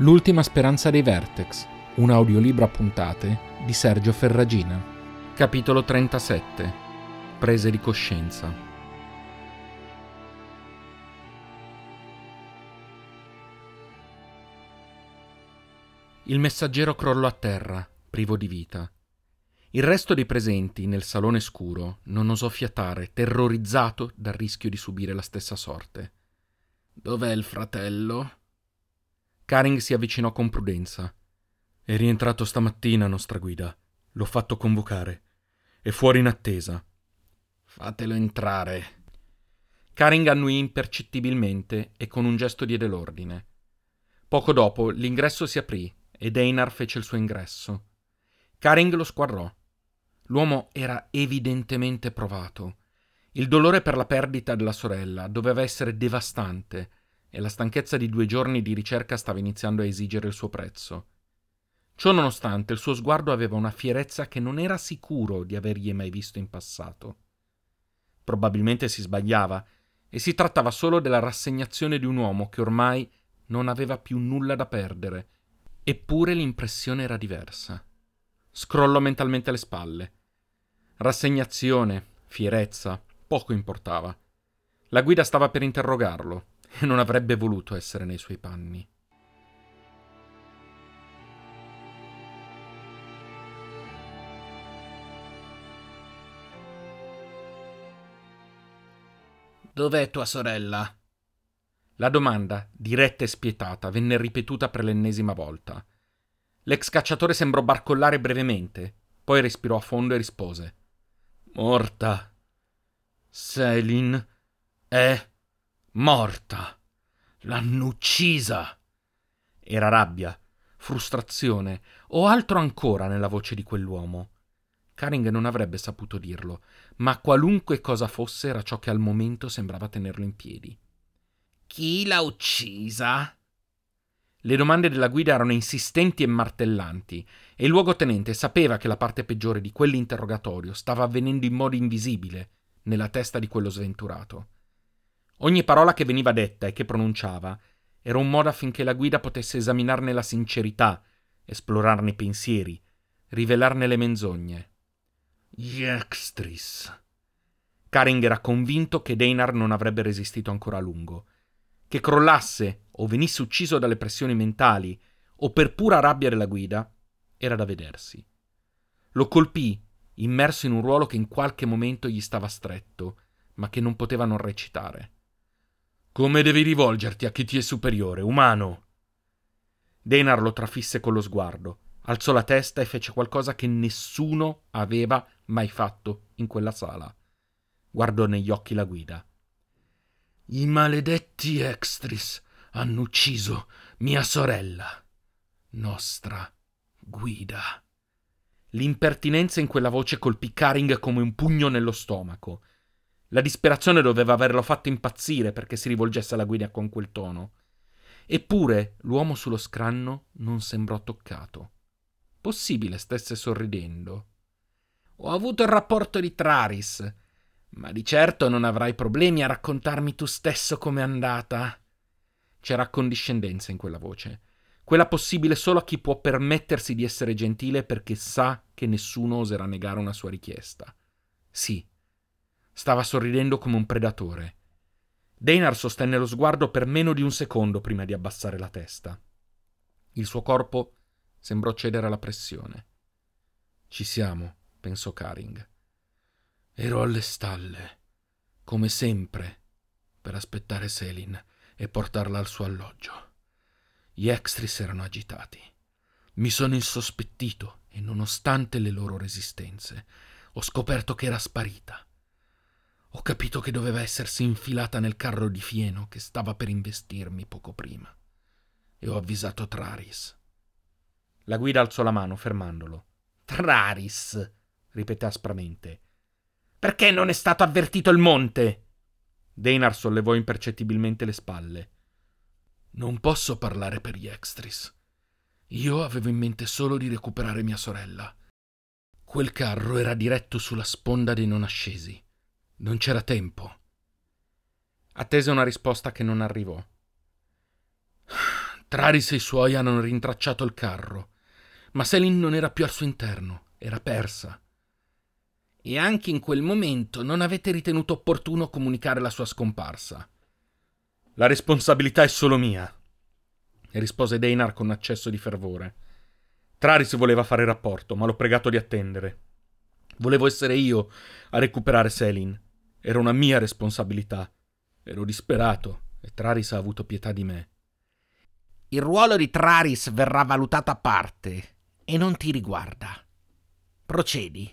L'ultima speranza dei Vertex, un audiolibro a puntate di Sergio Ferragina. Capitolo 37. Prese di coscienza. Il messaggero crollò a terra, privo di vita. Il resto dei presenti nel salone scuro non osò fiatare, terrorizzato dal rischio di subire la stessa sorte. Dov'è il fratello? Karing si avvicinò con prudenza. È rientrato stamattina, nostra guida. L'ho fatto convocare. È fuori in attesa. Fatelo entrare. Karing annuì impercettibilmente e con un gesto diede l'ordine. Poco dopo l'ingresso si aprì e Einar fece il suo ingresso. Karing lo squadrò. L'uomo era evidentemente provato. Il dolore per la perdita della sorella doveva essere devastante e la stanchezza di due giorni di ricerca stava iniziando a esigere il suo prezzo. Ciò nonostante, il suo sguardo aveva una fierezza che non era sicuro di avergli mai visto in passato. Probabilmente si sbagliava, e si trattava solo della rassegnazione di un uomo che ormai non aveva più nulla da perdere. Eppure l'impressione era diversa. Scrollò mentalmente le spalle. Rassegnazione, fierezza, poco importava. La guida stava per interrogarlo, e non avrebbe voluto essere nei suoi panni. Dov'è tua sorella? La domanda, diretta e spietata, venne ripetuta per l'ennesima volta. L'ex cacciatore sembrò barcollare brevemente, poi respirò a fondo e rispose: Morta. Selin è Morta. L'hanno uccisa. Era rabbia, frustrazione o altro ancora nella voce di quell'uomo. Karing non avrebbe saputo dirlo, ma qualunque cosa fosse era ciò che al momento sembrava tenerlo in piedi. Chi l'ha uccisa? Le domande della guida erano insistenti e martellanti, e il luogotenente sapeva che la parte peggiore di quell'interrogatorio stava avvenendo in modo invisibile nella testa di quello sventurato. Ogni parola che veniva detta e che pronunciava era un modo affinché la guida potesse esaminarne la sincerità, esplorarne i pensieri, rivelarne le menzogne. Yextris. Karing era convinto che Deinar non avrebbe resistito ancora a lungo. Che crollasse o venisse ucciso dalle pressioni mentali o per pura rabbia della guida era da vedersi. Lo colpì, immerso in un ruolo che in qualche momento gli stava stretto, ma che non poteva non recitare. Come devi rivolgerti a chi ti è superiore, umano? Denar lo trafisse con lo sguardo, alzò la testa e fece qualcosa che nessuno aveva mai fatto in quella sala. Guardò negli occhi la guida. I maledetti extris hanno ucciso mia sorella, nostra guida. L'impertinenza in quella voce colpì Karing come un pugno nello stomaco. La disperazione doveva averlo fatto impazzire perché si rivolgesse alla guida con quel tono. Eppure l'uomo sullo scranno non sembrò toccato. Possibile stesse sorridendo. Ho avuto il rapporto di Traris, ma di certo non avrai problemi a raccontarmi tu stesso com'è andata. C'era accondiscendenza in quella voce, quella possibile solo a chi può permettersi di essere gentile perché sa che nessuno oserà negare una sua richiesta. Sì, Stava sorridendo come un predatore. Deinar sostenne lo sguardo per meno di un secondo prima di abbassare la testa. Il suo corpo sembrò cedere alla pressione. Ci siamo, pensò Karing. Ero alle stalle, come sempre, per aspettare Selin e portarla al suo alloggio. Gli extris erano agitati. Mi sono insospettito e, nonostante le loro resistenze, ho scoperto che era sparita. Ho capito che doveva essersi infilata nel carro di fieno che stava per investirmi poco prima. E ho avvisato Traris. La guida alzò la mano, fermandolo. Traris, ripeté aspramente. Perché non è stato avvertito il monte? Deinar sollevò impercettibilmente le spalle. Non posso parlare per gli extris. Io avevo in mente solo di recuperare mia sorella. Quel carro era diretto sulla sponda dei non ascesi. Non c'era tempo. Attese una risposta che non arrivò. Traris e i suoi hanno rintracciato il carro, ma Selin non era più al suo interno, era persa. E anche in quel momento non avete ritenuto opportuno comunicare la sua scomparsa. La responsabilità è solo mia, rispose Deinar con un accesso di fervore. Traris voleva fare rapporto, ma l'ho pregato di attendere. Volevo essere io a recuperare Selin. Era una mia responsabilità. Ero disperato e Traris ha avuto pietà di me. Il ruolo di Traris verrà valutato a parte e non ti riguarda. Procedi.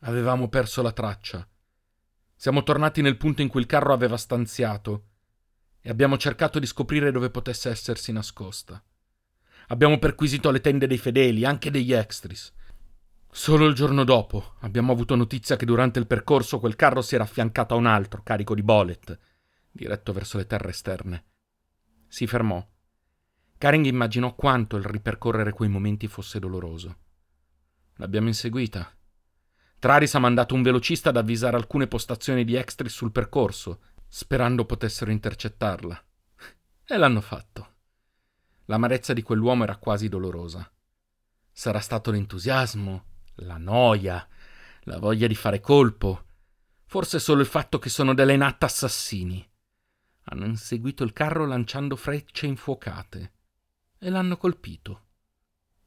Avevamo perso la traccia. Siamo tornati nel punto in cui il carro aveva stanziato e abbiamo cercato di scoprire dove potesse essersi nascosta. Abbiamo perquisito le tende dei fedeli, anche degli extris. Solo il giorno dopo abbiamo avuto notizia che durante il percorso quel carro si era affiancato a un altro carico di bolet, diretto verso le terre esterne. Si fermò. Karing immaginò quanto il ripercorrere quei momenti fosse doloroso. L'abbiamo inseguita. Traris ha mandato un velocista ad avvisare alcune postazioni di extris sul percorso, sperando potessero intercettarla. E l'hanno fatto. L'amarezza di quell'uomo era quasi dolorosa. Sarà stato l'entusiasmo, la noia, la voglia di fare colpo, forse solo il fatto che sono delle natte assassini. Hanno inseguito il carro lanciando frecce infuocate e l'hanno colpito,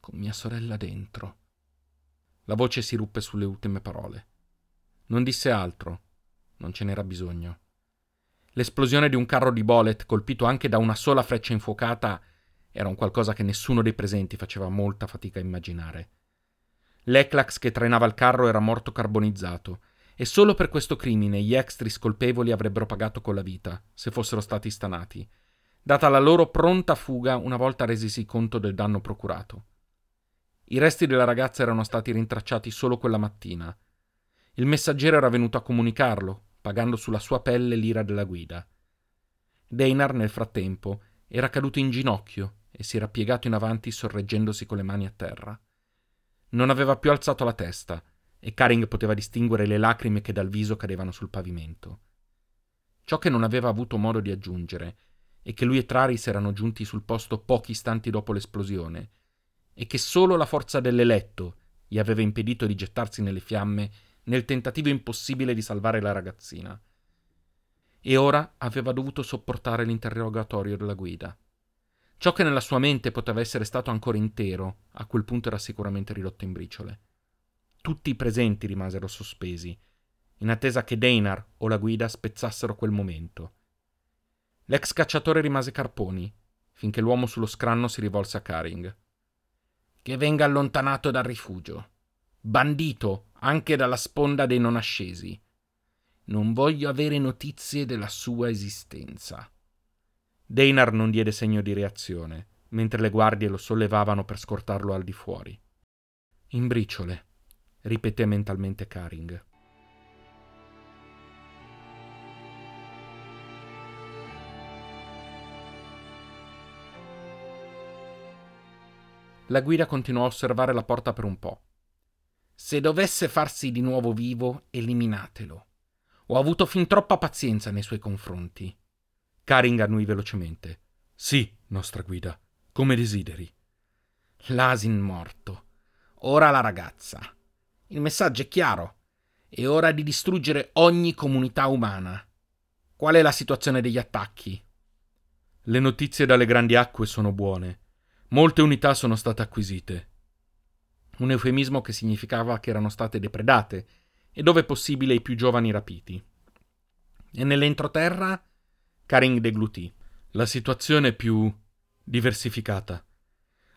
con mia sorella dentro. La voce si ruppe sulle ultime parole. Non disse altro, non ce n'era bisogno. L'esplosione di un carro di Bolet, colpito anche da una sola freccia infuocata, era un qualcosa che nessuno dei presenti faceva molta fatica a immaginare. L'Eclax che trainava il carro era morto carbonizzato, e solo per questo crimine gli extris colpevoli avrebbero pagato con la vita, se fossero stati stanati, data la loro pronta fuga una volta resisi conto del danno procurato. I resti della ragazza erano stati rintracciati solo quella mattina. Il messaggero era venuto a comunicarlo, pagando sulla sua pelle l'ira della guida. Deinar, nel frattempo, era caduto in ginocchio e si era piegato in avanti sorreggendosi con le mani a terra. Non aveva più alzato la testa e Karing poteva distinguere le lacrime che dal viso cadevano sul pavimento. Ciò che non aveva avuto modo di aggiungere è che lui e Traris erano giunti sul posto pochi istanti dopo l'esplosione e che solo la forza dell'eletto gli aveva impedito di gettarsi nelle fiamme nel tentativo impossibile di salvare la ragazzina. E ora aveva dovuto sopportare l'interrogatorio della guida. Ciò che nella sua mente poteva essere stato ancora intero, a quel punto era sicuramente ridotto in briciole. Tutti i presenti rimasero sospesi, in attesa che Deinar o la guida spezzassero quel momento. L'ex cacciatore rimase carponi, finché l'uomo sullo scranno si rivolse a Karing. Che venga allontanato dal rifugio. Bandito anche dalla sponda dei non ascesi. Non voglio avere notizie della sua esistenza. Deinar non diede segno di reazione, mentre le guardie lo sollevavano per scortarlo al di fuori. In briciole, ripeté mentalmente Karing. La guida continuò a osservare la porta per un po'. Se dovesse farsi di nuovo vivo, eliminatelo. Ho avuto fin troppa pazienza nei suoi confronti. Karing annui velocemente. Sì, nostra guida, come desideri. L'asin morto. Ora la ragazza. Il messaggio è chiaro. È ora di distruggere ogni comunità umana. Qual è la situazione degli attacchi? Le notizie dalle grandi acque sono buone. Molte unità sono state acquisite. Un eufemismo che significava che erano state depredate e dove possibile i più giovani rapiti. E nell'entroterra Karing deglutì. La situazione è più diversificata.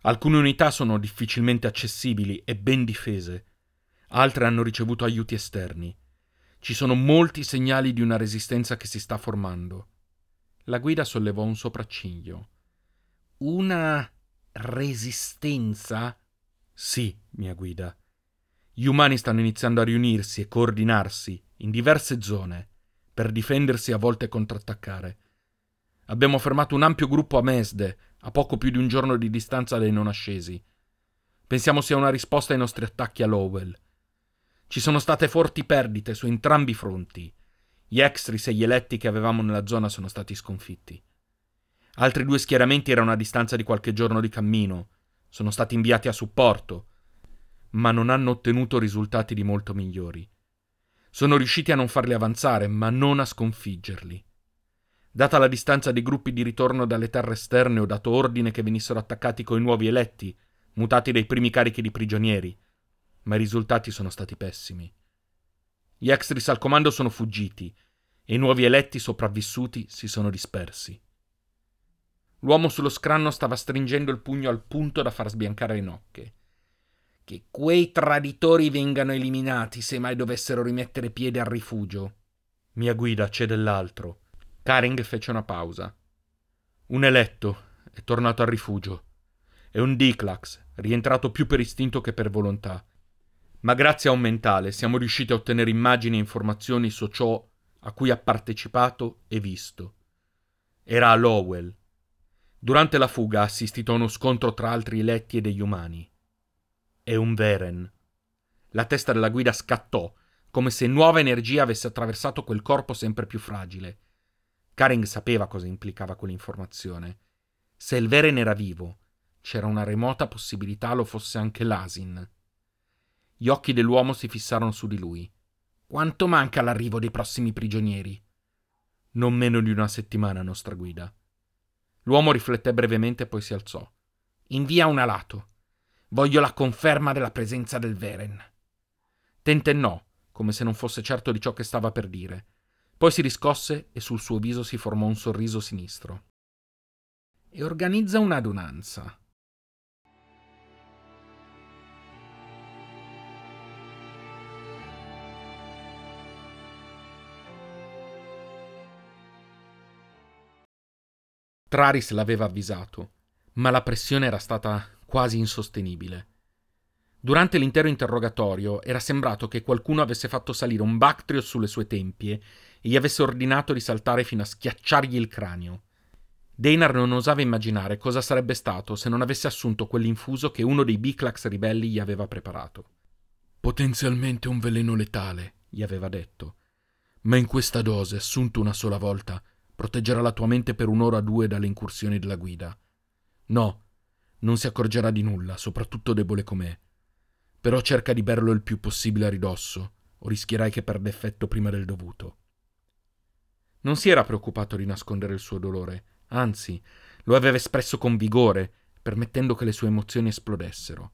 Alcune unità sono difficilmente accessibili e ben difese, altre hanno ricevuto aiuti esterni. Ci sono molti segnali di una resistenza che si sta formando. La guida sollevò un sopracciglio. Una resistenza? Sì, mia guida. Gli umani stanno iniziando a riunirsi e coordinarsi in diverse zone per difendersi e a volte contrattaccare. Abbiamo fermato un ampio gruppo a Mesde, a poco più di un giorno di distanza dai non ascesi. Pensiamo sia una risposta ai nostri attacchi a Lowell. Ci sono state forti perdite su entrambi i fronti. Gli extris e gli eletti che avevamo nella zona sono stati sconfitti. Altri due schieramenti erano a distanza di qualche giorno di cammino. Sono stati inviati a supporto, ma non hanno ottenuto risultati di molto migliori. Sono riusciti a non farli avanzare, ma non a sconfiggerli. Data la distanza dei gruppi di ritorno dalle terre esterne, ho dato ordine che venissero attaccati coi nuovi eletti, mutati dai primi carichi di prigionieri, ma i risultati sono stati pessimi. Gli extris al comando sono fuggiti e i nuovi eletti sopravvissuti si sono dispersi. L'uomo sullo scranno stava stringendo il pugno al punto da far sbiancare le nocche. Che quei traditori vengano eliminati se mai dovessero rimettere piede al rifugio. Mia guida c'è dell'altro. Karing fece una pausa. Un eletto è tornato al rifugio. È un Diclax, rientrato più per istinto che per volontà. Ma grazie a un mentale siamo riusciti a ottenere immagini e informazioni su ciò a cui ha partecipato e visto. Era a Lowell. Durante la fuga ha assistito a uno scontro tra altri eletti e degli umani. È un Veren. La testa della guida scattò, come se nuova energia avesse attraversato quel corpo sempre più fragile Karen sapeva cosa implicava quell'informazione. Se il Veren era vivo, c'era una remota possibilità lo fosse anche l'Asin. Gli occhi dell'uomo si fissarono su di lui. Quanto manca l'arrivo dei prossimi prigionieri? Non meno di una settimana, nostra guida. L'uomo rifletté brevemente e poi si alzò. Invia un alato. Voglio la conferma della presenza del Veren. Tentennò, come se non fosse certo di ciò che stava per dire. Poi si riscosse e sul suo viso si formò un sorriso sinistro. E organizza un'adunanza. Traris l'aveva avvisato, ma la pressione era stata quasi insostenibile. Durante l'intero interrogatorio era sembrato che qualcuno avesse fatto salire un Bactrio sulle sue tempie e gli avesse ordinato di saltare fino a schiacciargli il cranio. Deinar non osava immaginare cosa sarebbe stato se non avesse assunto quell'infuso che uno dei Biclax ribelli gli aveva preparato. Potenzialmente un veleno letale, gli aveva detto. Ma in questa dose, assunto una sola volta, proteggerà la tua mente per un'ora o due dalle incursioni della guida. No, non si accorgerà di nulla, soprattutto debole com'è. Però cerca di berlo il più possibile a ridosso, o rischierai che perda effetto prima del dovuto. Non si era preoccupato di nascondere il suo dolore, anzi, lo aveva espresso con vigore, permettendo che le sue emozioni esplodessero.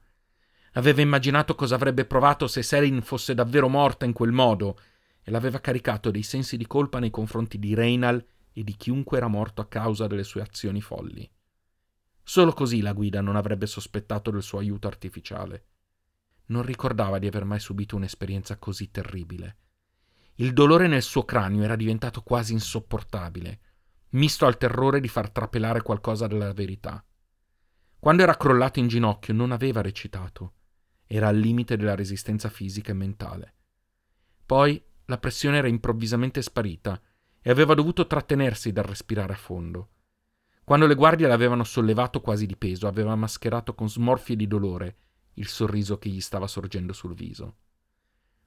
Aveva immaginato cosa avrebbe provato se Selin fosse davvero morta in quel modo e l'aveva caricato dei sensi di colpa nei confronti di Reynal e di chiunque era morto a causa delle sue azioni folli. Solo così la guida non avrebbe sospettato del suo aiuto artificiale. Non ricordava di aver mai subito un'esperienza così terribile. Il dolore nel suo cranio era diventato quasi insopportabile, misto al terrore di far trapelare qualcosa della verità. Quando era crollato in ginocchio non aveva recitato, era al limite della resistenza fisica e mentale. Poi la pressione era improvvisamente sparita e aveva dovuto trattenersi dal respirare a fondo. Quando le guardie l'avevano sollevato quasi di peso, aveva mascherato con smorfie di dolore il sorriso che gli stava sorgendo sul viso.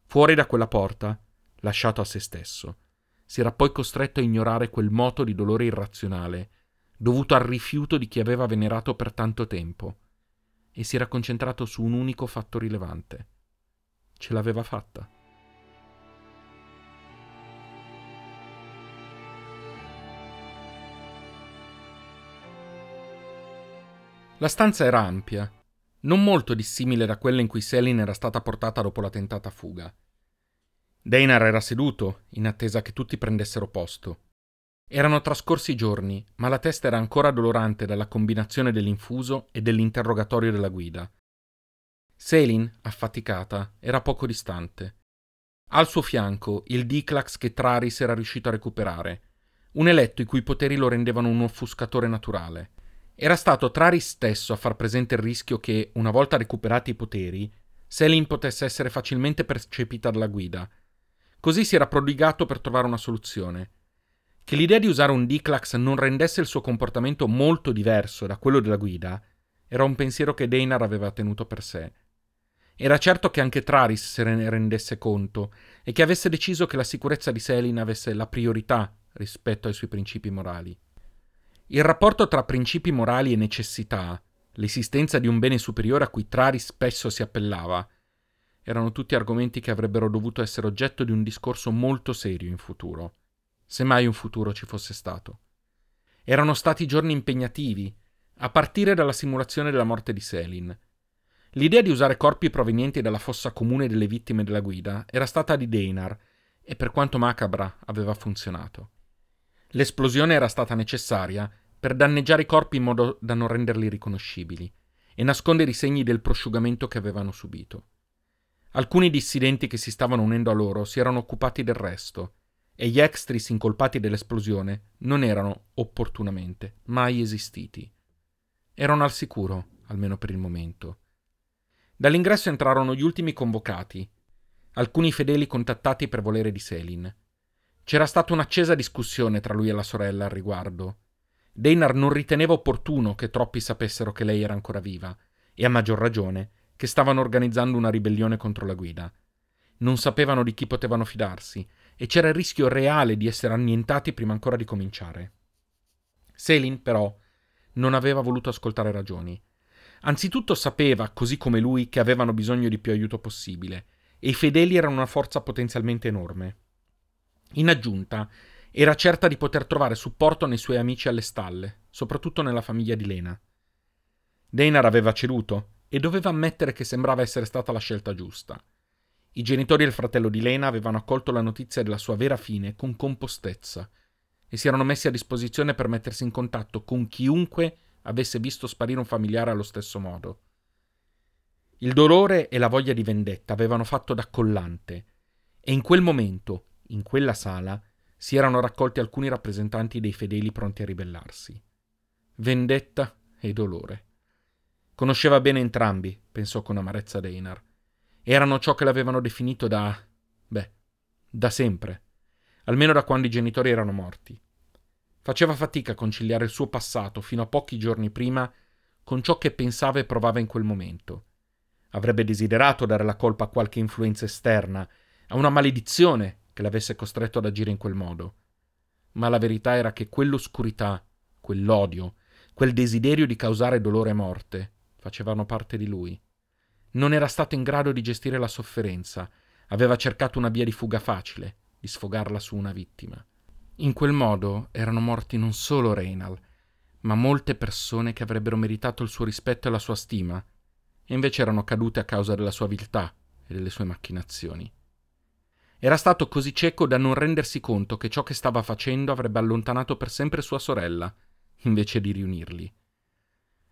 Fuori da quella porta lasciato a se stesso. Si era poi costretto a ignorare quel moto di dolore irrazionale, dovuto al rifiuto di chi aveva venerato per tanto tempo, e si era concentrato su un unico fatto rilevante. Ce l'aveva fatta. La stanza era ampia, non molto dissimile da quella in cui Selin era stata portata dopo la tentata fuga. Deinar era seduto, in attesa che tutti prendessero posto. Erano trascorsi giorni, ma la testa era ancora dolorante dalla combinazione dell'infuso e dell'interrogatorio della guida. Selin, affaticata, era poco distante. Al suo fianco il Diclax che Traris era riuscito a recuperare, un eletto i cui poteri lo rendevano un offuscatore naturale. Era stato Traris stesso a far presente il rischio che, una volta recuperati i poteri, Selin potesse essere facilmente percepita dalla guida Così si era prodigato per trovare una soluzione. Che l'idea di usare un Diclax non rendesse il suo comportamento molto diverso da quello della guida era un pensiero che Deinar aveva tenuto per sé. Era certo che anche Traris se ne rendesse conto e che avesse deciso che la sicurezza di Selin avesse la priorità rispetto ai suoi principi morali. Il rapporto tra principi morali e necessità, l'esistenza di un bene superiore a cui Trari spesso si appellava, erano tutti argomenti che avrebbero dovuto essere oggetto di un discorso molto serio in futuro, se mai un futuro ci fosse stato. Erano stati giorni impegnativi, a partire dalla simulazione della morte di Selin. L'idea di usare corpi provenienti dalla fossa comune delle vittime della guida era stata di Deinar e per quanto macabra aveva funzionato. L'esplosione era stata necessaria per danneggiare i corpi in modo da non renderli riconoscibili e nascondere i segni del prosciugamento che avevano subito. Alcuni dissidenti che si stavano unendo a loro si erano occupati del resto, e gli extris incolpati dell'esplosione non erano, opportunamente, mai esistiti. Erano al sicuro, almeno per il momento. Dall'ingresso entrarono gli ultimi convocati, alcuni fedeli contattati per volere di Selin. C'era stata un'accesa discussione tra lui e la sorella al riguardo. Deinar non riteneva opportuno che troppi sapessero che lei era ancora viva, e a maggior ragione che stavano organizzando una ribellione contro la guida. Non sapevano di chi potevano fidarsi e c'era il rischio reale di essere annientati prima ancora di cominciare. Selin, però, non aveva voluto ascoltare ragioni. Anzitutto sapeva, così come lui, che avevano bisogno di più aiuto possibile, e i fedeli erano una forza potenzialmente enorme. In aggiunta, era certa di poter trovare supporto nei suoi amici alle stalle, soprattutto nella famiglia di Lena. Deinar aveva ceduto e doveva ammettere che sembrava essere stata la scelta giusta. I genitori del fratello di Lena avevano accolto la notizia della sua vera fine con compostezza e si erano messi a disposizione per mettersi in contatto con chiunque avesse visto sparire un familiare allo stesso modo. Il dolore e la voglia di vendetta avevano fatto da collante e in quel momento, in quella sala, si erano raccolti alcuni rappresentanti dei fedeli pronti a ribellarsi. Vendetta e dolore. Conosceva bene entrambi, pensò con amarezza Deinar. Erano ciò che l'avevano definito da. beh, da sempre, almeno da quando i genitori erano morti. Faceva fatica a conciliare il suo passato fino a pochi giorni prima con ciò che pensava e provava in quel momento. Avrebbe desiderato dare la colpa a qualche influenza esterna, a una maledizione che l'avesse costretto ad agire in quel modo. Ma la verità era che quell'oscurità, quell'odio, quel desiderio di causare dolore e morte, facevano parte di lui. Non era stato in grado di gestire la sofferenza, aveva cercato una via di fuga facile, di sfogarla su una vittima. In quel modo erano morti non solo Reynal, ma molte persone che avrebbero meritato il suo rispetto e la sua stima, e invece erano cadute a causa della sua viltà e delle sue macchinazioni. Era stato così cieco da non rendersi conto che ciò che stava facendo avrebbe allontanato per sempre sua sorella, invece di riunirli.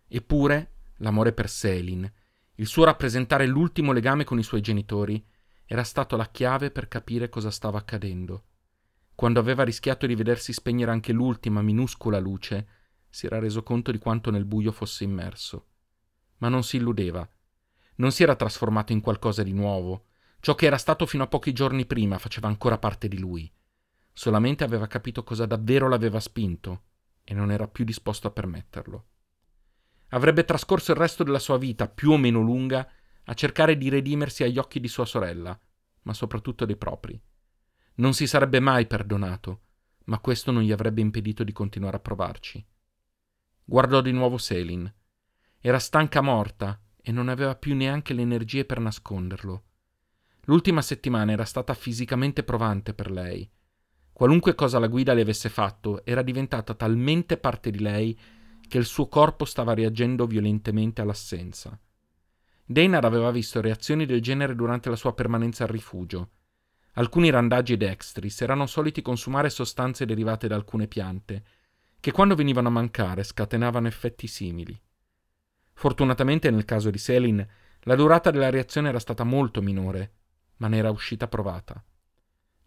Eppure l'amore per Selin, il suo rappresentare l'ultimo legame con i suoi genitori, era stato la chiave per capire cosa stava accadendo. Quando aveva rischiato di vedersi spegnere anche l'ultima minuscola luce, si era reso conto di quanto nel buio fosse immerso. Ma non si illudeva. Non si era trasformato in qualcosa di nuovo. Ciò che era stato fino a pochi giorni prima faceva ancora parte di lui. Solamente aveva capito cosa davvero l'aveva spinto e non era più disposto a permetterlo avrebbe trascorso il resto della sua vita, più o meno lunga, a cercare di redimersi agli occhi di sua sorella, ma soprattutto dei propri. Non si sarebbe mai perdonato, ma questo non gli avrebbe impedito di continuare a provarci. Guardò di nuovo Selin. Era stanca morta e non aveva più neanche le energie per nasconderlo. L'ultima settimana era stata fisicamente provante per lei. Qualunque cosa la guida le avesse fatto era diventata talmente parte di lei che il suo corpo stava reagendo violentemente all'assenza. Deinar aveva visto reazioni del genere durante la sua permanenza al rifugio. Alcuni randaggi dextris erano soliti consumare sostanze derivate da alcune piante, che quando venivano a mancare scatenavano effetti simili. Fortunatamente nel caso di Selin la durata della reazione era stata molto minore, ma ne era uscita provata.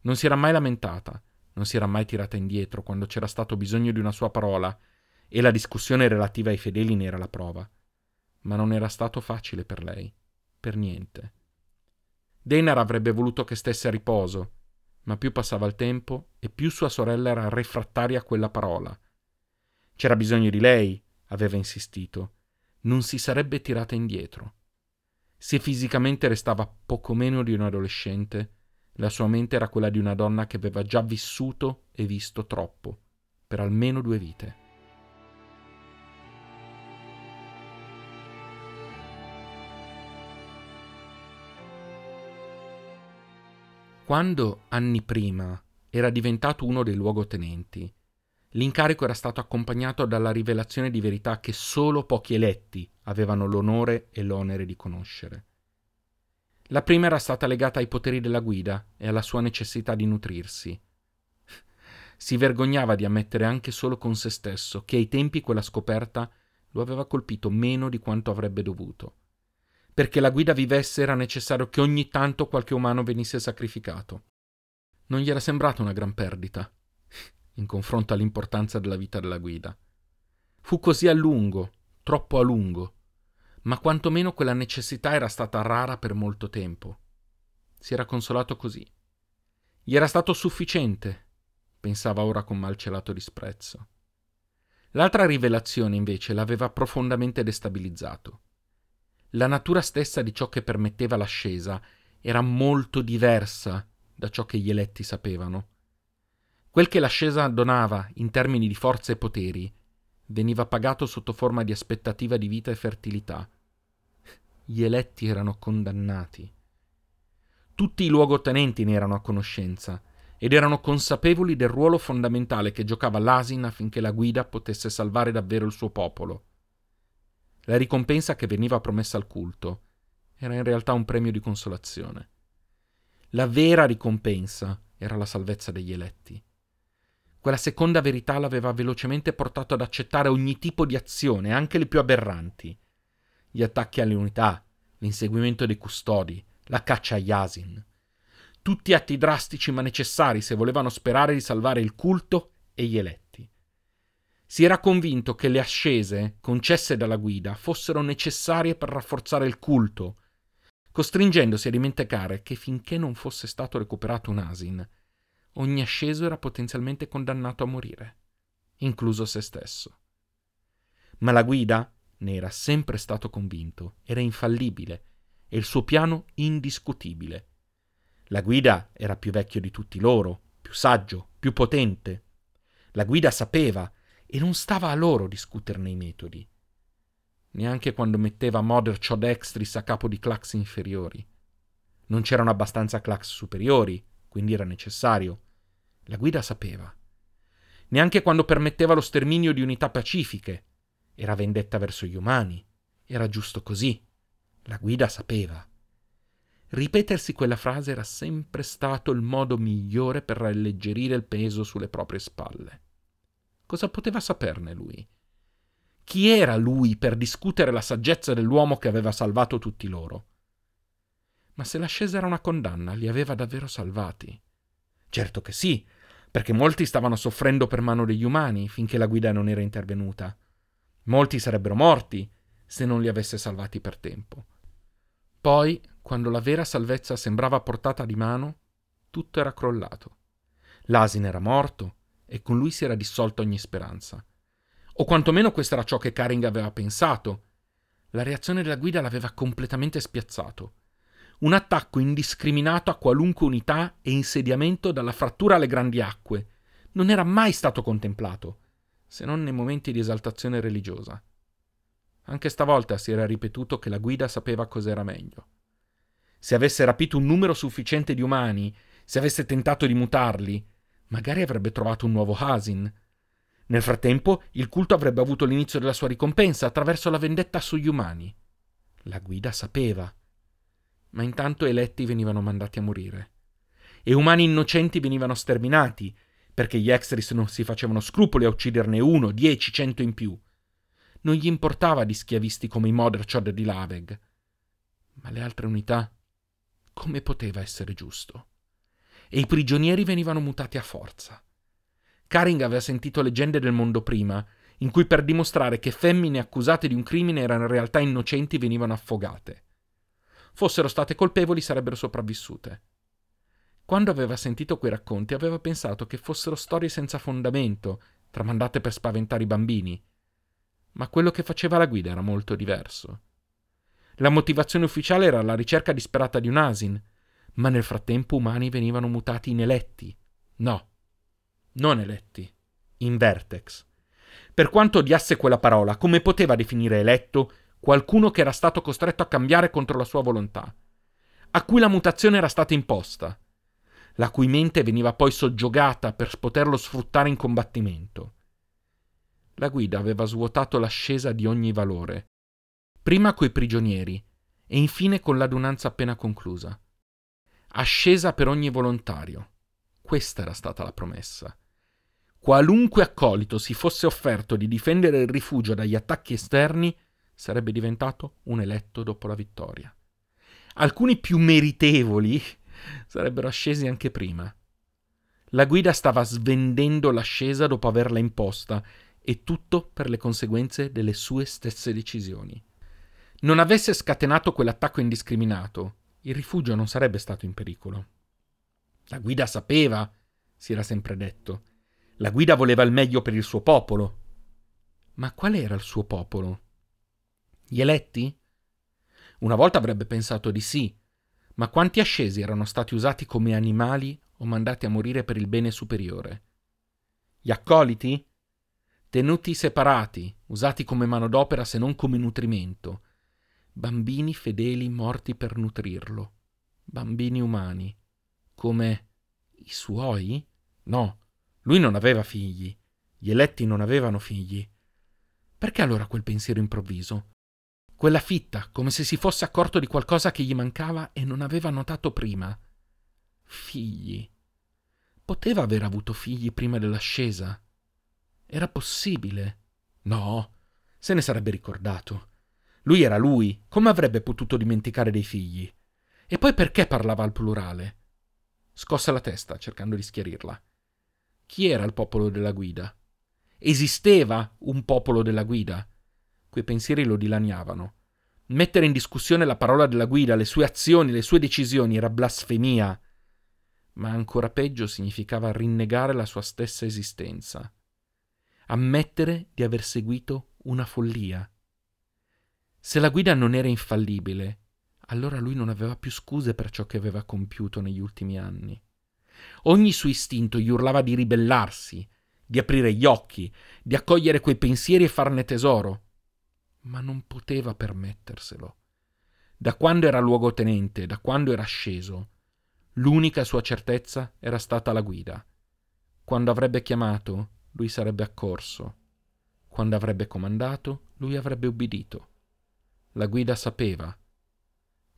Non si era mai lamentata, non si era mai tirata indietro quando c'era stato bisogno di una sua parola e la discussione relativa ai fedeli ne era la prova. Ma non era stato facile per lei, per niente. Deinar avrebbe voluto che stesse a riposo, ma più passava il tempo e più sua sorella era refrattaria a quella parola. C'era bisogno di lei, aveva insistito. Non si sarebbe tirata indietro. Se fisicamente restava poco meno di un adolescente, la sua mente era quella di una donna che aveva già vissuto e visto troppo, per almeno due vite. Quando, anni prima, era diventato uno dei luogotenenti, l'incarico era stato accompagnato dalla rivelazione di verità che solo pochi eletti avevano l'onore e l'onere di conoscere. La prima era stata legata ai poteri della guida e alla sua necessità di nutrirsi. Si vergognava di ammettere anche solo con se stesso che ai tempi quella scoperta lo aveva colpito meno di quanto avrebbe dovuto. Perché la guida vivesse era necessario che ogni tanto qualche umano venisse sacrificato. Non gli era sembrata una gran perdita, in confronto all'importanza della vita della guida. Fu così a lungo, troppo a lungo, ma quantomeno quella necessità era stata rara per molto tempo. Si era consolato così. Gli era stato sufficiente, pensava ora con malcelato disprezzo. L'altra rivelazione, invece, l'aveva profondamente destabilizzato. La natura stessa di ciò che permetteva l'ascesa era molto diversa da ciò che gli eletti sapevano. Quel che l'ascesa donava in termini di forza e poteri veniva pagato sotto forma di aspettativa di vita e fertilità, gli eletti erano condannati. Tutti i luogotenenti ne erano a conoscenza ed erano consapevoli del ruolo fondamentale che giocava l'Asin affinché la guida potesse salvare davvero il suo popolo. La ricompensa che veniva promessa al culto era in realtà un premio di consolazione. La vera ricompensa era la salvezza degli eletti. Quella seconda verità l'aveva velocemente portato ad accettare ogni tipo di azione, anche le più aberranti, gli attacchi alle unità, l'inseguimento dei custodi, la caccia agli asin. Tutti atti drastici ma necessari se volevano sperare di salvare il culto e gli eletti. Si era convinto che le ascese concesse dalla guida fossero necessarie per rafforzare il culto, costringendosi a dimenticare che finché non fosse stato recuperato un asin, ogni asceso era potenzialmente condannato a morire, incluso se stesso. Ma la guida ne era sempre stato convinto, era infallibile e il suo piano indiscutibile. La guida era più vecchio di tutti loro, più saggio, più potente. La guida sapeva e non stava a loro discuterne i metodi. Neanche quando metteva Mother Chod Extris a capo di clax inferiori. Non c'erano abbastanza clax superiori, quindi era necessario. La guida sapeva. Neanche quando permetteva lo sterminio di unità pacifiche, era vendetta verso gli umani. Era giusto così. La guida sapeva. Ripetersi quella frase era sempre stato il modo migliore per alleggerire il peso sulle proprie spalle. Cosa poteva saperne lui? Chi era lui per discutere la saggezza dell'uomo che aveva salvato tutti loro? Ma se l'ascesa era una condanna, li aveva davvero salvati? Certo che sì, perché molti stavano soffrendo per mano degli umani finché la guida non era intervenuta. Molti sarebbero morti se non li avesse salvati per tempo. Poi, quando la vera salvezza sembrava portata di mano, tutto era crollato. L'asino era morto e con lui si era dissolta ogni speranza. O quantomeno questo era ciò che Karing aveva pensato. La reazione della guida l'aveva completamente spiazzato. Un attacco indiscriminato a qualunque unità e insediamento dalla frattura alle grandi acque non era mai stato contemplato se non nei momenti di esaltazione religiosa. Anche stavolta si era ripetuto che la guida sapeva cos'era meglio. Se avesse rapito un numero sufficiente di umani, se avesse tentato di mutarli, magari avrebbe trovato un nuovo Hasin. Nel frattempo, il culto avrebbe avuto l'inizio della sua ricompensa attraverso la vendetta sugli umani. La guida sapeva. Ma intanto eletti venivano mandati a morire. E umani innocenti venivano sterminati, perché gli extris non si facevano scrupoli a ucciderne uno, dieci, cento in più. Non gli importava di schiavisti come i Moderchod di Laveg. Ma le altre unità? Come poteva essere giusto? E i prigionieri venivano mutati a forza. Karing aveva sentito leggende del mondo prima, in cui per dimostrare che femmine accusate di un crimine erano in realtà innocenti venivano affogate. Fossero state colpevoli sarebbero sopravvissute. Quando aveva sentito quei racconti aveva pensato che fossero storie senza fondamento, tramandate per spaventare i bambini. Ma quello che faceva la guida era molto diverso. La motivazione ufficiale era la ricerca disperata di un asin, ma nel frattempo umani venivano mutati in eletti. No, non eletti, in vertex. Per quanto odiasse quella parola, come poteva definire eletto qualcuno che era stato costretto a cambiare contro la sua volontà, a cui la mutazione era stata imposta? la cui mente veniva poi soggiogata per poterlo sfruttare in combattimento. La guida aveva svuotato l'ascesa di ogni valore, prima coi prigionieri e infine con l'adunanza appena conclusa. Ascesa per ogni volontario. Questa era stata la promessa. Qualunque accolito si fosse offerto di difendere il rifugio dagli attacchi esterni sarebbe diventato un eletto dopo la vittoria. Alcuni più meritevoli sarebbero ascesi anche prima. La guida stava svendendo l'ascesa dopo averla imposta, e tutto per le conseguenze delle sue stesse decisioni. Non avesse scatenato quell'attacco indiscriminato, il rifugio non sarebbe stato in pericolo. La guida sapeva, si era sempre detto. La guida voleva il meglio per il suo popolo. Ma qual era il suo popolo? Gli eletti? Una volta avrebbe pensato di sì, ma quanti ascesi erano stati usati come animali o mandati a morire per il bene superiore? Gli accoliti? Tenuti separati, usati come manodopera se non come nutrimento. Bambini fedeli morti per nutrirlo. Bambini umani. Come i suoi? No, lui non aveva figli. Gli eletti non avevano figli. Perché allora quel pensiero improvviso? Quella fitta, come se si fosse accorto di qualcosa che gli mancava e non aveva notato prima. Figli. Poteva aver avuto figli prima dell'ascesa? Era possibile? No, se ne sarebbe ricordato. Lui era lui, come avrebbe potuto dimenticare dei figli? E poi perché parlava al plurale? Scosse la testa, cercando di schiarirla. Chi era il popolo della guida? Esisteva un popolo della guida? Quei pensieri lo dilaniavano. Mettere in discussione la parola della guida, le sue azioni, le sue decisioni era blasfemia. Ma ancora peggio significava rinnegare la sua stessa esistenza. Ammettere di aver seguito una follia. Se la guida non era infallibile, allora lui non aveva più scuse per ciò che aveva compiuto negli ultimi anni. Ogni suo istinto gli urlava di ribellarsi, di aprire gli occhi, di accogliere quei pensieri e farne tesoro ma non poteva permetterselo. Da quando era luogotenente, da quando era sceso, l'unica sua certezza era stata la guida. Quando avrebbe chiamato, lui sarebbe accorso. Quando avrebbe comandato, lui avrebbe ubbidito. La guida sapeva.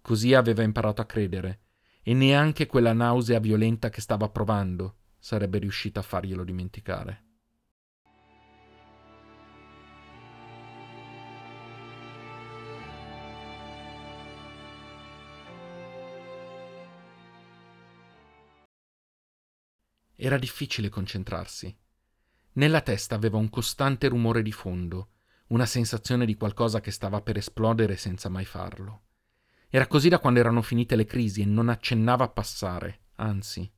Così aveva imparato a credere, e neanche quella nausea violenta che stava provando sarebbe riuscita a farglielo dimenticare. Era difficile concentrarsi. Nella testa aveva un costante rumore di fondo, una sensazione di qualcosa che stava per esplodere senza mai farlo. Era così da quando erano finite le crisi e non accennava a passare, anzi.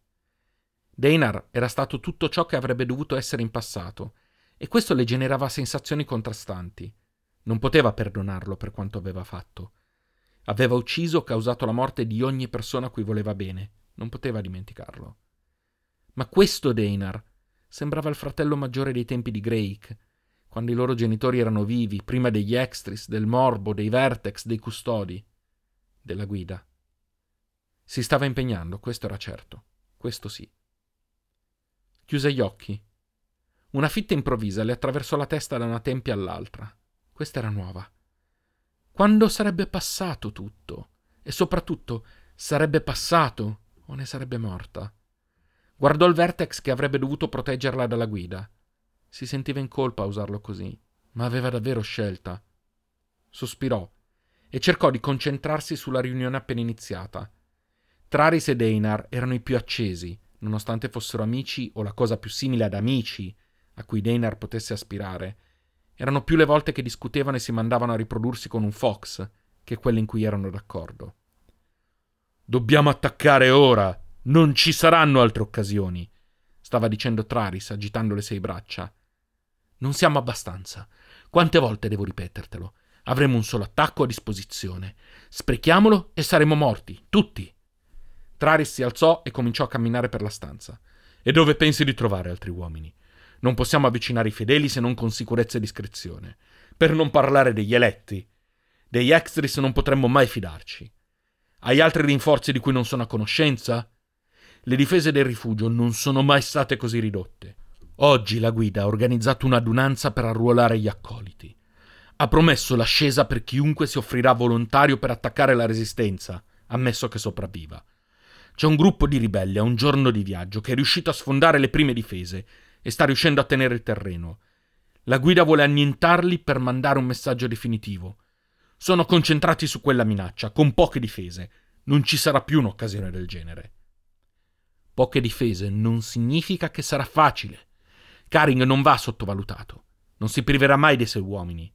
Deinar era stato tutto ciò che avrebbe dovuto essere in passato, e questo le generava sensazioni contrastanti. Non poteva perdonarlo per quanto aveva fatto. Aveva ucciso o causato la morte di ogni persona a cui voleva bene. Non poteva dimenticarlo. Ma questo Deinar sembrava il fratello maggiore dei tempi di Drake, quando i loro genitori erano vivi, prima degli extris, del morbo, dei vertex, dei custodi, della guida. Si stava impegnando, questo era certo, questo sì. Chiuse gli occhi. Una fitta improvvisa le attraversò la testa da una tempia all'altra. Questa era nuova. Quando sarebbe passato tutto? E soprattutto, sarebbe passato o ne sarebbe morta? Guardò il vertex che avrebbe dovuto proteggerla dalla guida. Si sentiva in colpa a usarlo così, ma aveva davvero scelta. Sospirò e cercò di concentrarsi sulla riunione appena iniziata. Traris e Deinar erano i più accesi, nonostante fossero amici o la cosa più simile ad amici a cui Deinar potesse aspirare. Erano più le volte che discutevano e si mandavano a riprodursi con un fox che quelle in cui erano d'accordo. Dobbiamo attaccare ora, non ci saranno altre occasioni, stava dicendo Traris agitando le sei braccia. Non siamo abbastanza. Quante volte devo ripetertelo? Avremo un solo attacco a disposizione. Sprechiamolo e saremo morti, tutti. Traris si alzò e cominciò a camminare per la stanza. E dove pensi di trovare altri uomini? Non possiamo avvicinare i fedeli se non con sicurezza e discrezione. Per non parlare degli eletti. Degli extris non potremmo mai fidarci. Hai altri rinforzi di cui non sono a conoscenza? Le difese del rifugio non sono mai state così ridotte. Oggi la guida ha organizzato un'adunanza per arruolare gli accoliti. Ha promesso l'ascesa per chiunque si offrirà volontario per attaccare la resistenza, ammesso che sopravviva. C'è un gruppo di ribelli a un giorno di viaggio che è riuscito a sfondare le prime difese e sta riuscendo a tenere il terreno. La guida vuole annientarli per mandare un messaggio definitivo. Sono concentrati su quella minaccia, con poche difese. Non ci sarà più un'occasione del genere. Poche difese non significa che sarà facile. Karing non va sottovalutato. Non si priverà mai dei suoi uomini.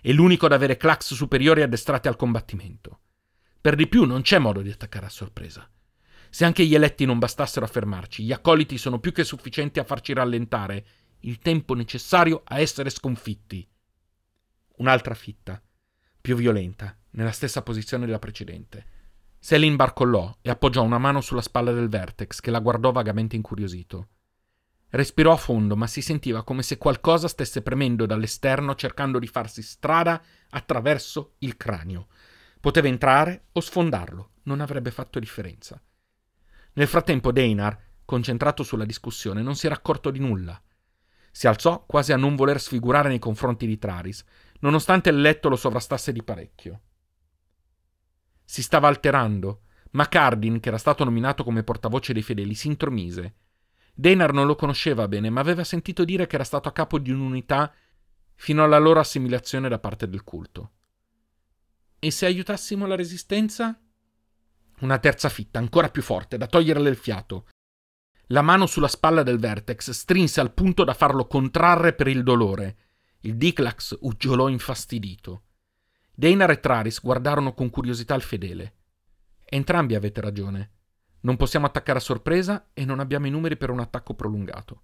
È l'unico ad avere clax superiori addestrati al combattimento. Per di più non c'è modo di attaccare a sorpresa. Se anche gli eletti non bastassero a fermarci, gli accoliti sono più che sufficienti a farci rallentare il tempo necessario a essere sconfitti. Un'altra fitta, più violenta, nella stessa posizione della precedente. Selin barcollò e appoggiò una mano sulla spalla del Vertex, che la guardò vagamente incuriosito. Respirò a fondo, ma si sentiva come se qualcosa stesse premendo dall'esterno cercando di farsi strada attraverso il cranio. Poteva entrare o sfondarlo, non avrebbe fatto differenza. Nel frattempo Deinar, concentrato sulla discussione, non si era accorto di nulla. Si alzò quasi a non voler sfigurare nei confronti di Traris, nonostante il letto lo sovrastasse di parecchio. Si stava alterando, ma Cardin, che era stato nominato come portavoce dei fedeli, si intromise. Deinar non lo conosceva bene, ma aveva sentito dire che era stato a capo di un'unità fino alla loro assimilazione da parte del culto. E se aiutassimo la resistenza? Una terza fitta, ancora più forte, da toglierle il fiato. La mano sulla spalla del Vertex strinse al punto da farlo contrarre per il dolore. Il Diclax uggiolò infastidito. Deinar e Traris guardarono con curiosità il fedele. Entrambi avete ragione. Non possiamo attaccare a sorpresa e non abbiamo i numeri per un attacco prolungato.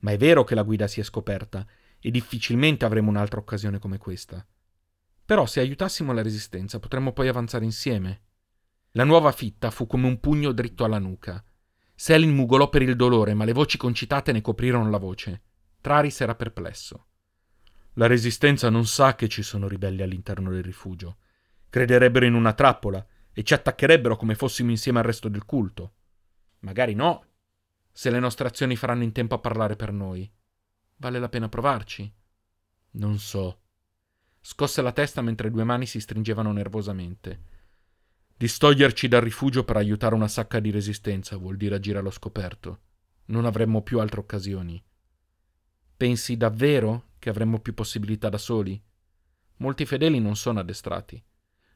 Ma è vero che la guida si è scoperta e difficilmente avremo un'altra occasione come questa. Però se aiutassimo la resistenza potremmo poi avanzare insieme. La nuova fitta fu come un pugno dritto alla nuca. Selin mugolò per il dolore, ma le voci concitate ne coprirono la voce. Traris era perplesso. La resistenza non sa che ci sono ribelli all'interno del rifugio. Crederebbero in una trappola e ci attaccherebbero come fossimo insieme al resto del culto. Magari no, se le nostre azioni faranno in tempo a parlare per noi. Vale la pena provarci? Non so. Scosse la testa mentre due mani si stringevano nervosamente. Distoglierci dal rifugio per aiutare una sacca di resistenza vuol dire agire allo scoperto. Non avremmo più altre occasioni. Pensi davvero che avremmo più possibilità da soli? Molti fedeli non sono addestrati.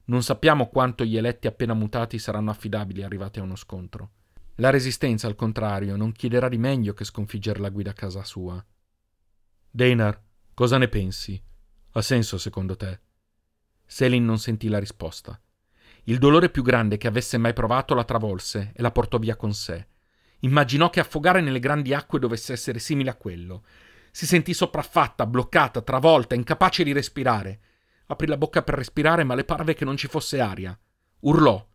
Non sappiamo quanto gli eletti appena mutati saranno affidabili arrivati a uno scontro. La resistenza, al contrario, non chiederà di meglio che sconfiggere la guida a casa sua. Deinar, cosa ne pensi? Ha senso secondo te? Selin non sentì la risposta. Il dolore più grande che avesse mai provato la travolse e la portò via con sé. Immaginò che affogare nelle grandi acque dovesse essere simile a quello. Si sentì sopraffatta, bloccata, travolta, incapace di respirare. Aprì la bocca per respirare, ma le parve che non ci fosse aria. Urlò.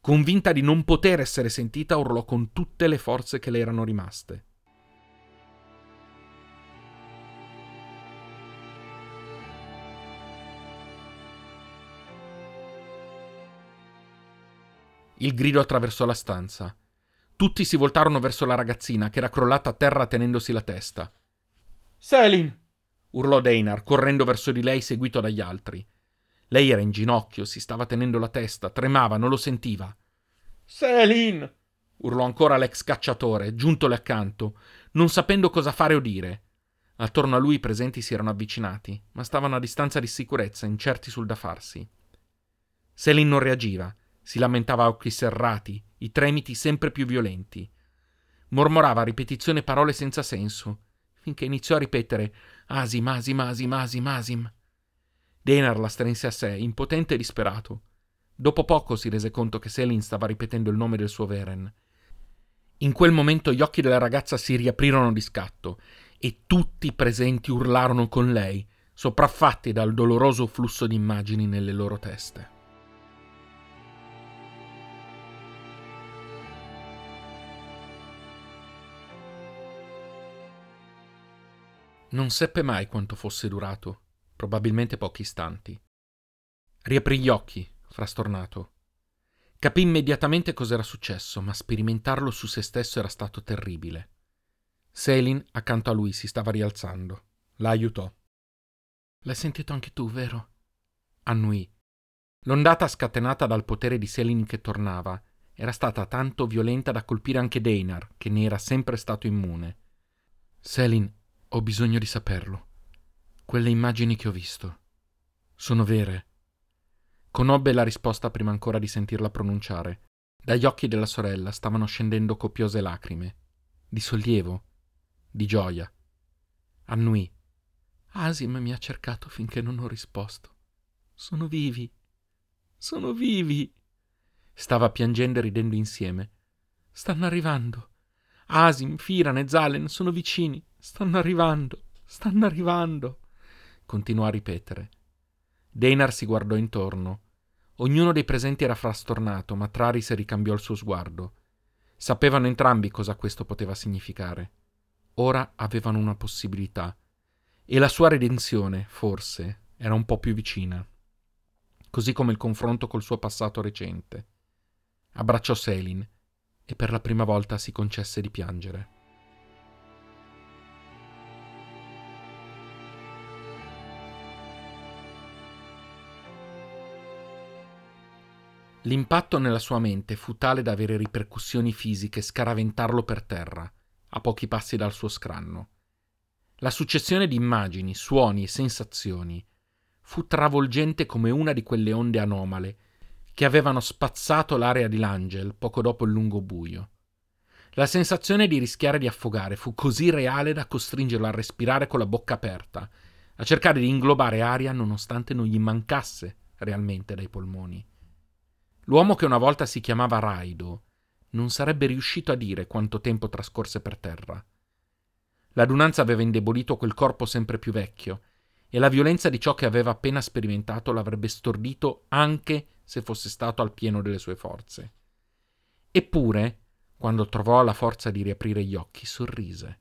Convinta di non poter essere sentita, urlò con tutte le forze che le erano rimaste. Il grido attraversò la stanza. Tutti si voltarono verso la ragazzina, che era crollata a terra tenendosi la testa. Selin! Urlò Deinar, correndo verso di lei seguito dagli altri. Lei era in ginocchio, si stava tenendo la testa, tremava, non lo sentiva. Selin! urlò ancora l'ex cacciatore, giuntole accanto, non sapendo cosa fare o dire. Attorno a lui i presenti si erano avvicinati, ma stavano a distanza di sicurezza, incerti sul da farsi. Selin non reagiva si lamentava a occhi serrati, i tremiti sempre più violenti. Mormorava a ripetizione parole senza senso, finché iniziò a ripetere Asim, Asim, Asim, Asim, Asim. Denar la strinse a sé, impotente e disperato. Dopo poco si rese conto che Selin stava ripetendo il nome del suo Veren. In quel momento gli occhi della ragazza si riaprirono di scatto e tutti i presenti urlarono con lei, sopraffatti dal doloroso flusso di immagini nelle loro teste. Non seppe mai quanto fosse durato, probabilmente pochi istanti. Riaprì gli occhi, frastornato. Capì immediatamente cos'era successo, ma sperimentarlo su se stesso era stato terribile. Selin, accanto a lui, si stava rialzando. La aiutò. L'hai sentito anche tu, vero? Annui. L'ondata scatenata dal potere di Selin che tornava era stata tanto violenta da colpire anche Deinar, che ne era sempre stato immune. Selin, ho bisogno di saperlo. Quelle immagini che ho visto sono vere. Conobbe la risposta prima ancora di sentirla pronunciare. Dagli occhi della sorella stavano scendendo copiose lacrime, di sollievo, di gioia. Annui. Asim mi ha cercato finché non ho risposto. Sono vivi. Sono vivi. Stava piangendo e ridendo insieme. Stanno arrivando. Asim, Firan e Zalen sono vicini. Stanno arrivando. Stanno arrivando. Continuò a ripetere. Deinar si guardò intorno. Ognuno dei presenti era frastornato, ma Traris ricambiò il suo sguardo. Sapevano entrambi cosa questo poteva significare. Ora avevano una possibilità. E la sua redenzione, forse, era un po' più vicina. Così come il confronto col suo passato recente. Abbracciò Selin e per la prima volta si concesse di piangere. L'impatto nella sua mente fu tale da avere ripercussioni fisiche scaraventarlo per terra, a pochi passi dal suo scranno. La successione di immagini, suoni e sensazioni fu travolgente come una di quelle onde anomale che avevano spazzato l'area di Langel poco dopo il lungo buio. La sensazione di rischiare di affogare fu così reale da costringerlo a respirare con la bocca aperta, a cercare di inglobare aria nonostante non gli mancasse realmente dai polmoni. L'uomo che una volta si chiamava Raido non sarebbe riuscito a dire quanto tempo trascorse per terra. L'adunanza aveva indebolito quel corpo sempre più vecchio, e la violenza di ciò che aveva appena sperimentato l'avrebbe stordito anche se fosse stato al pieno delle sue forze. Eppure, quando trovò la forza di riaprire gli occhi, sorrise.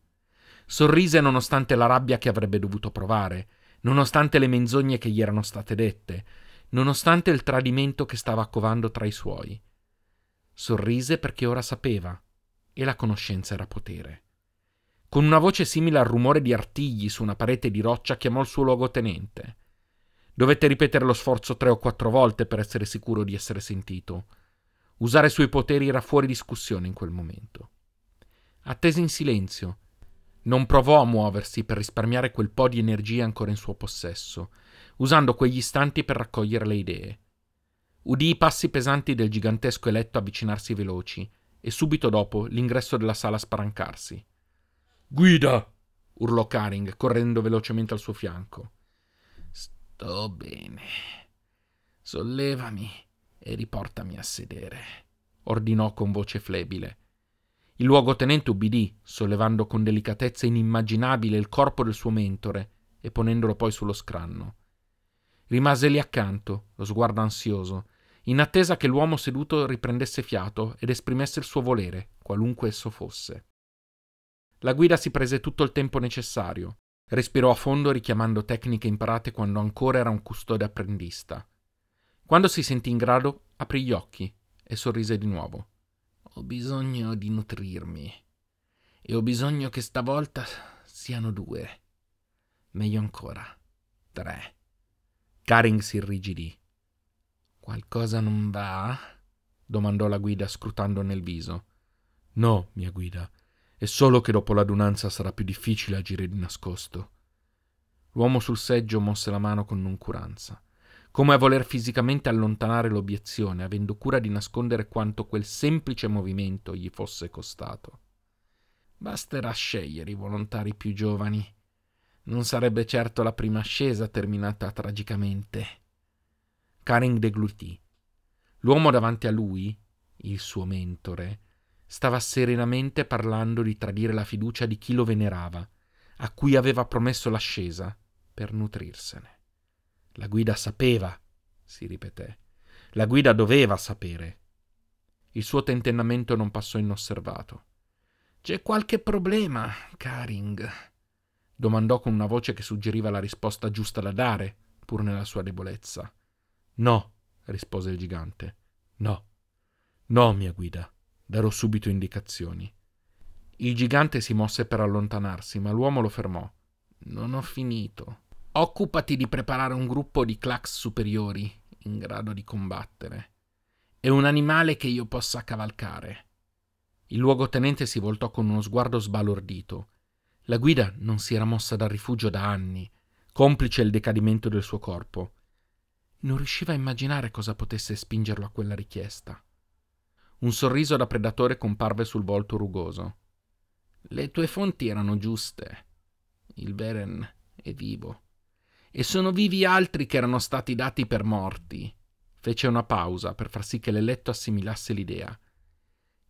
Sorrise nonostante la rabbia che avrebbe dovuto provare, nonostante le menzogne che gli erano state dette, nonostante il tradimento che stava covando tra i suoi. Sorrise perché ora sapeva, e la conoscenza era potere. Con una voce simile al rumore di artigli su una parete di roccia chiamò il suo luogotenente. Dovette ripetere lo sforzo tre o quattro volte per essere sicuro di essere sentito. Usare i suoi poteri era fuori discussione in quel momento. Attese in silenzio. Non provò a muoversi per risparmiare quel po' di energia ancora in suo possesso usando quegli istanti per raccogliere le idee. Udì i passi pesanti del gigantesco eletto avvicinarsi veloci e subito dopo l'ingresso della sala sparancarsi. Guida! urlò Karing, correndo velocemente al suo fianco. Sto bene. Sollevami e riportami a sedere, ordinò con voce flebile. Il luogotenente ubbidì, sollevando con delicatezza inimmaginabile il corpo del suo mentore e ponendolo poi sullo scranno. Rimase lì accanto, lo sguardo ansioso, in attesa che l'uomo seduto riprendesse fiato ed esprimesse il suo volere, qualunque esso fosse. La guida si prese tutto il tempo necessario, respirò a fondo richiamando tecniche imparate quando ancora era un custode apprendista. Quando si sentì in grado, aprì gli occhi e sorrise di nuovo. Ho bisogno di nutrirmi. E ho bisogno che stavolta siano due. Meglio ancora, tre. Karing si irrigidì. Qualcosa non va? domandò la guida scrutando nel viso. No, mia guida, è solo che dopo l'adunanza sarà più difficile agire di nascosto. L'uomo sul seggio mosse la mano con noncuranza, come a voler fisicamente allontanare l'obiezione, avendo cura di nascondere quanto quel semplice movimento gli fosse costato. Basterà scegliere i volontari più giovani non sarebbe certo la prima ascesa terminata tragicamente. Karing deglutì. L'uomo davanti a lui, il suo mentore, stava serenamente parlando di tradire la fiducia di chi lo venerava, a cui aveva promesso l'ascesa per nutrirsene. La guida sapeva, si ripeté. La guida doveva sapere. Il suo tentennamento non passò inosservato. C'è qualche problema, Karing domandò con una voce che suggeriva la risposta giusta da dare, pur nella sua debolezza. No, rispose il gigante. No. No, mia guida, darò subito indicazioni. Il gigante si mosse per allontanarsi, ma l'uomo lo fermò. Non ho finito. Occupati di preparare un gruppo di clax superiori in grado di combattere. È un animale che io possa cavalcare. Il luogotenente si voltò con uno sguardo sbalordito. La guida non si era mossa dal rifugio da anni, complice il decadimento del suo corpo. Non riusciva a immaginare cosa potesse spingerlo a quella richiesta. Un sorriso da predatore comparve sul volto rugoso. Le tue fonti erano giuste. Il Veren è vivo. E sono vivi altri che erano stati dati per morti. Fece una pausa per far sì che l'eletto assimilasse l'idea.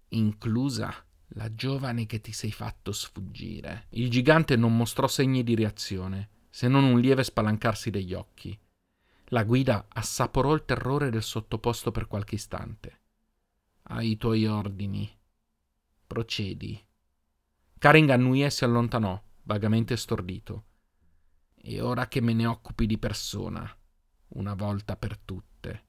Inclusa la giovane che ti sei fatto sfuggire. Il gigante non mostrò segni di reazione, se non un lieve spalancarsi degli occhi. La guida assaporò il terrore del sottoposto per qualche istante. Ai tuoi ordini. Procedi. Karen annui e si allontanò, vagamente stordito. E ora che me ne occupi di persona, una volta per tutte,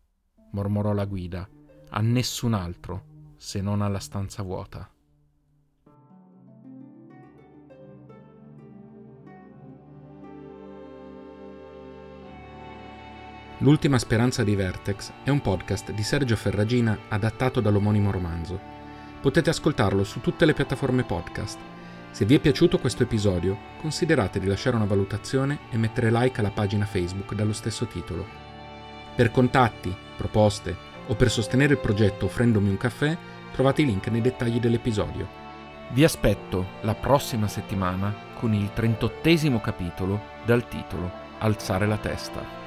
mormorò la guida, a nessun altro, se non alla stanza vuota. L'ultima speranza di Vertex è un podcast di Sergio Ferragina adattato dall'omonimo romanzo. Potete ascoltarlo su tutte le piattaforme podcast. Se vi è piaciuto questo episodio, considerate di lasciare una valutazione e mettere like alla pagina Facebook dallo stesso titolo. Per contatti, proposte o per sostenere il progetto offrendomi un caffè, trovate i link nei dettagli dell'episodio. Vi aspetto la prossima settimana con il 38 capitolo dal titolo Alzare la testa.